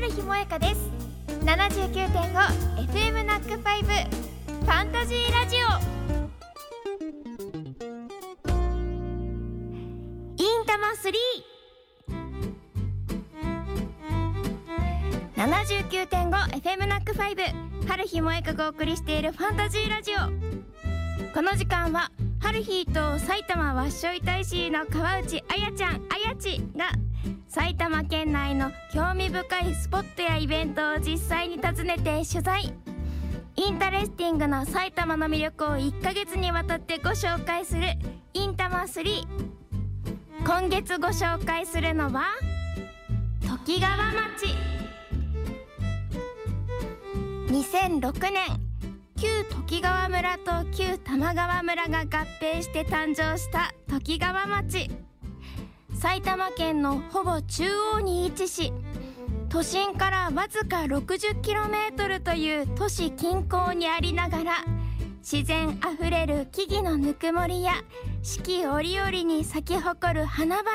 春日萌香です。79.5FM ナックファイブファンタジーラジオ。インタマスリー。79.5FM ナックファイブ春日萌香がお送りしているファンタジーラジオ。この時間は春日と埼玉わっしょい大使の川内あやちゃんあやちが埼玉県内の興味深いスポットやイベントを実際に訪ねて取材。 interesting な埼玉の魅力を1ヶ月にわたってご紹介する。インタマ3今月ご紹介するのはときがわ町。2006年旧都幾川村と旧玉川村が合併して誕生したときがわ町。埼玉県のほぼ中央に位置し都心からわずか 60km という都市近郊にありながら自然あふれる木々のぬくもりや四季折々に咲き誇る花々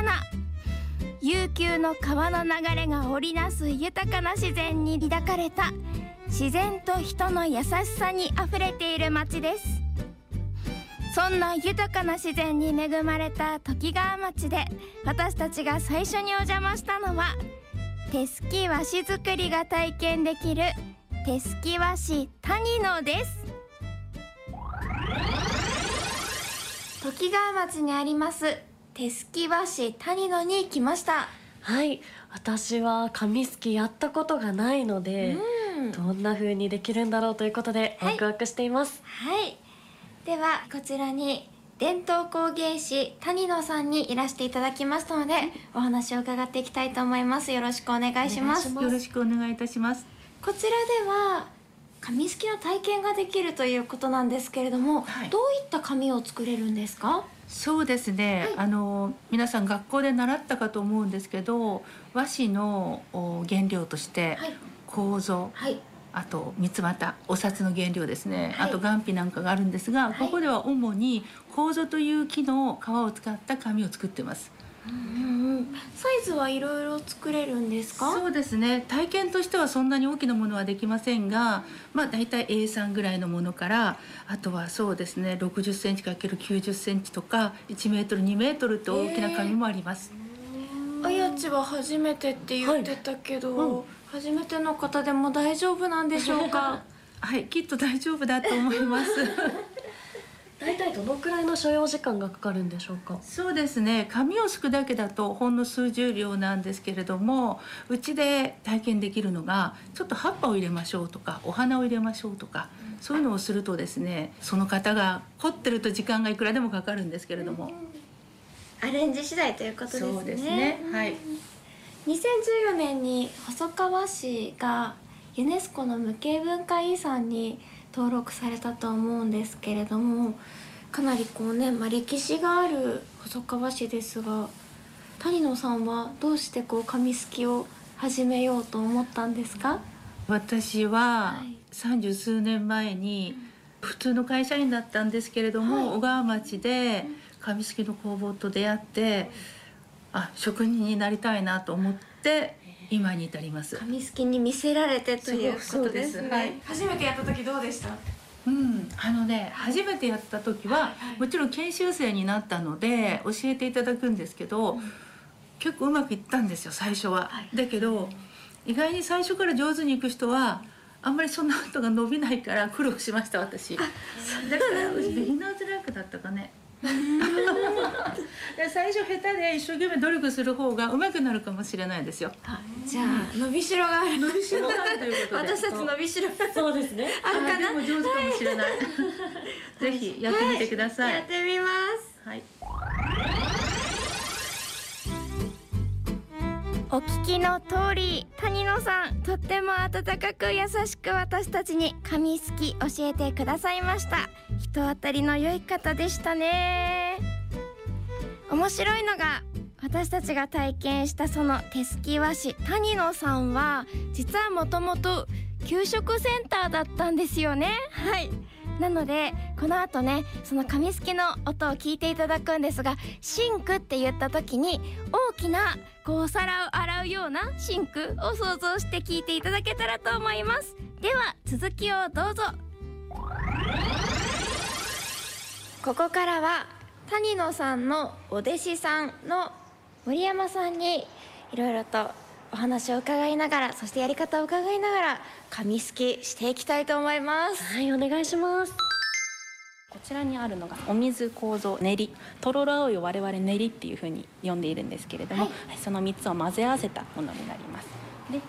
悠久の川の流れが織りなす豊かな自然に抱かれた自然と人の優しさにあふれている町です。そんな豊かな自然に恵まれた時川町で私たちが最初にお邪魔したのは手すき和紙作りが体験できる手すき和紙谷野です。時川町にあります手すき和紙谷野に来ました。はい私は紙すきやったことがないので、うん。どんな風にできるんだろうということではいワクワクしています、はいではこちらに伝統工芸士谷野さんにいらしていただきましたのでお話を伺っていきたいと思います。よろしくお願いします。よろしくお願いいたします。こちらでは紙すきの体験ができるということなんですけれども、はい。どういった紙を作れるんですか？そうですね。あの皆さん学校で習ったかと思うんですけど、和紙のお原料としてはい。楮、はいあと三つ股、お札の原料ですね。はいあと岩皮なんかがあるんですが、はいここでは主に楮という木の皮を使った紙を作ってます。うんうんサイズはいろいろ作れるんですか？そうですね。体験としてはそんなに大きなものはできませんが、まあだいたい A3 ぐらいのものから、あとはそうですね、60センチ ×90 センチとか、1メートル、2メートルって大きな紙もあります。あやちは初めてって言ってたけど、はいうん初めての方でも大丈夫なんでしょうか？はい、きっと大丈夫だと思います。大体どのくらいの所要時間がかかるんでしょうか？そうですね。紙をすくだけだとほんの数十秒なんですけれども、うちで体験できるのが、ちょっと葉っぱを入れましょうとか、お花を入れましょうとか、そういうのをするとですね、その方が凝ってると時間がいくらでもかかるんですけれども。アレンジ次第ということですねそうですねはい2014年に細川市がユネスコの無形文化遺産に登録されたと思うんですけれどもかなりこうね、まあ、歴史がある細川市ですが谷野さんはどうしてこう紙すきを始めようと思ったんですか？私ははい。三十数年前に普通の会社員だったんですけれども、はい。小川町で紙すきの工房と出会って、あ職人になりたいなと思って今に至ります。紙すきに見せられてということですね。はい。初めてやった時どうでした？うん、あのね初めてやった時は、はいもちろん研修生になったので教えていただくんですけど、結構うまくいったんですよ最初は。はい。だけど意外に最初から上手にいく人はあんまりその後が伸びないから苦労しました私。だからビギナーズライクだったかね。で最初下手で一生懸命努力する方が上手くなるかもしれないですよ。じゃあ伸びしろがある伸びしろがあるということで。私たち伸びしろがそうですねあるかな？あでも上手かもしれない。ぜひやってみてください。やってみますはい。お聞きの通り谷野さんとっても温かく優しく私たちに紙すき教えてくださいました人当たりの良い方でしたね。面白いのが私たちが体験したその手すき和紙谷野さんは実はもともと給食センターだったんですよね。はい。なのでここの後ねその紙すきの音を聞いていただくんですがシンクって言った時に大きなこうお皿を洗うようなシンクを想像して聞いていただけたらと思います。では続きをどうぞここからは谷野さんのお弟子さんの森山さんにいろいろとお話を伺いながらそしてやり方を伺いながら紙すきしていきたいと思います。はいお願いします。こちらにあるのがお水構造練りとろろ葵を我々練りっていうふうに呼んでいるんですけれども、はい。その3つを混ぜ合わせたものになります。で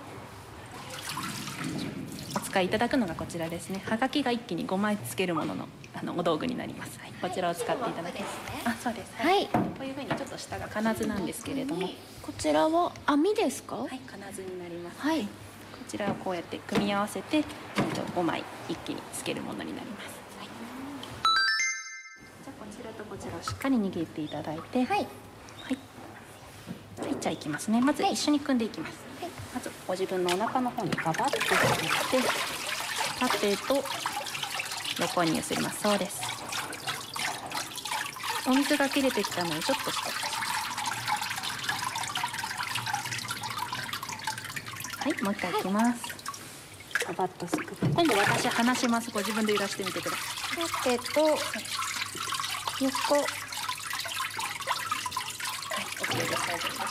お使いいただくのがこちらですね。はがきが一気に5枚つけるもののあのお道具になります、はい、こちらを使っていただきます。あそうです。はい。こういうふうにちょっと下が金津なんですけれども。こちらは網ですか？はい金津になります。はい。こちらをこうやって組み合わせて、えっと、5枚一気につけるものになります、はい、じゃあこちらとこちらをしっかり握っていただいて。はい、はい。じゃあいきますね。まず一緒に組んでいきます、ご自分のお腹の方にガバッと引いて縦と横に揺すりますそうですお水が切れてきたのでちょっとしてはい、もう一回いきます。ガバッとすく。今度私離します。ご自分で揺らしてみてくださ縦と横い。はい、OK です。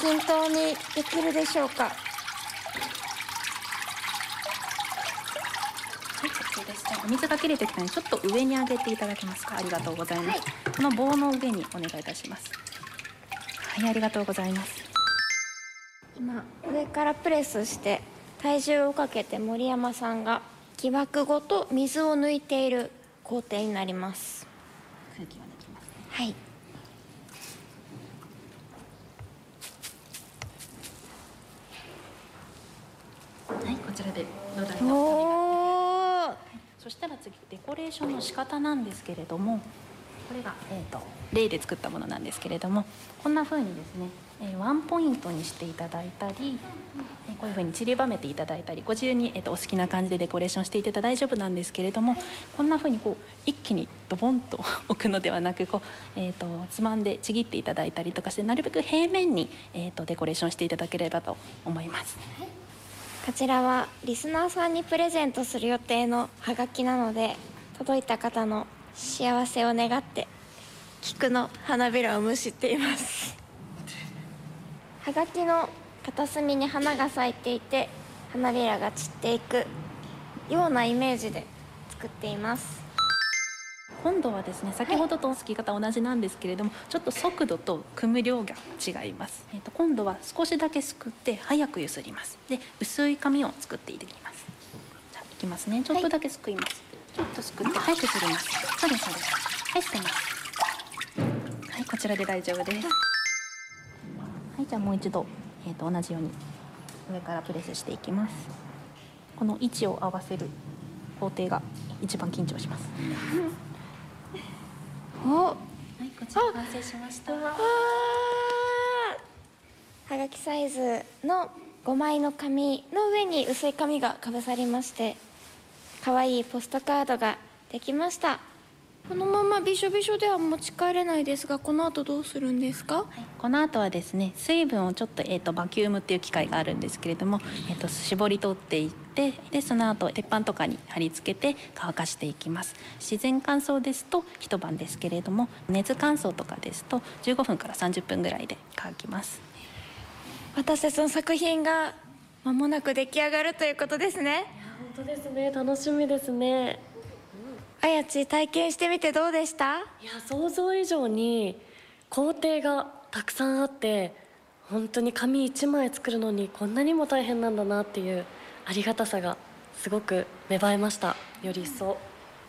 均等にできるでしょうか？お水が切れてきたのでちょっと上に上げていただけますか？ありがとうございます。この棒の上にお願いいたします。はい、ありがとうございます。今上からプレスして体重をかけて森山さんが木枠ごと水を抜いている工程になります空気を抜きますね。はいはい、こちらで土台がおおそしたら次デコレーションの仕方なんですけれどもこれが、えー、と例で作ったものなんですけれどもこんな風にですね、えーワンポイントにしていただいたり、えーこういう風に散りばめていただいたりご自由に、えー、とお好きな感じでデコレーションしていただいたら大丈夫なんですけれどもこんな風にこう一気にドボンと 置くのではなくこう、えー、とつまんでちぎっていただいたりとかしてなるべく平面に、えー、とデコレーションしていただければと思います。こちらはリスナーさんにプレゼントする予定のハガキなので届いた方の幸せを願って菊の花びらをむしっています。ハガキの片隅に花が咲いていて花びらが散っていくようなイメージで作っています。今度はですね先ほどとすき方同じなんですけれども、ちょっと速度と組む量が違います、えー、と今度は少しだけすくって早くゆすります。で薄い紙を作っていきます。じゃあいきますね。ちょっとだけすくいます、ちょっとすくって早くすります。そうですそうです。はい捨てます。はいこちらで大丈夫です。はい。じゃあもう一度、えー、と同じように上からプレスしていきます。この位置を合わせる工程が一番緊張しますお。はい、こちら完成しました。はがきサイズの5枚の紙の上に薄い紙がかぶさりまして可愛いポストカードができました。このままびしょびしょでは持ち帰れないですがこの後どうするんですか？この後はですね、水分をちょっとえっ、とバキュームっていう機械があるんですけれども、えっ、と絞り取っていって、でその後鉄板とかに貼り付けて乾かしていきます。自然乾燥ですと一晩ですけれども、熱乾燥とかですと15分から30分ぐらいで乾きます。私たちの作品が間もなく出来上がるということですね本当ですね楽しみですねあやち体験してみてどうでした？いや想像以上に工程がたくさんあって本当に紙一枚作るのにこんなにも大変なんだなっていうありがたさがすごく芽生えました。より一層。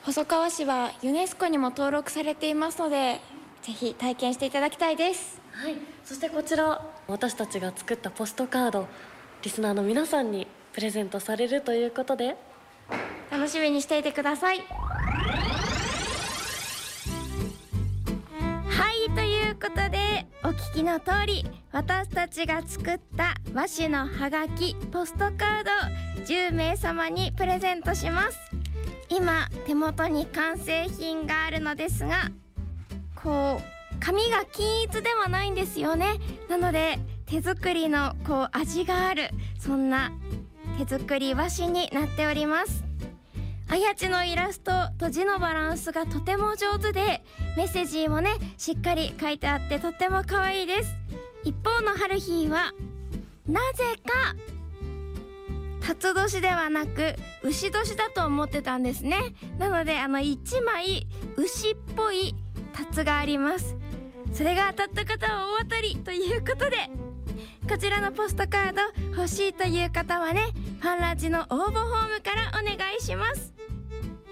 細川市はユネスコにも登録されていますのでぜひ体験していただきたいです。はい。そしてこちら私たちが作ったポストカードリスナーの皆さんにプレゼントされるということで。楽しみにしていてくださいことでお聞きの通り私たちが作った和紙のハガキポストカード10名様にプレゼントします。今手元に完成品があるのですがこう紙が均一ではないんですよね。なので手作りのこう味があるそんな手作り和紙になっております。あやちのイラストと字のバランスがとても上手でメッセージもねしっかり書いてあってとっても可愛いです。一方の春日はなぜか辰年ではなく牛年だと思ってたんですね。なのであの1枚牛っぽいタツがあります。それが当たった方は大当たりということでこちらのポストカード欲しいという方はねファンラジの応募フォームからお願いします。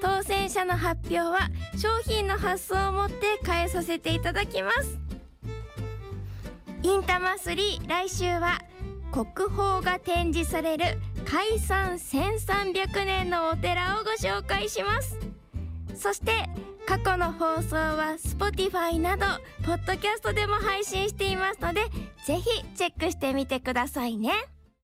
当選者の発表は商品の発送をもって返させていただきますインタマ3来週は国宝が展示される開山1300年のお寺をご紹介しますそして過去の放送は Spotify などポッドキャストでも配信していますのでぜひチェックしてみてくださいね。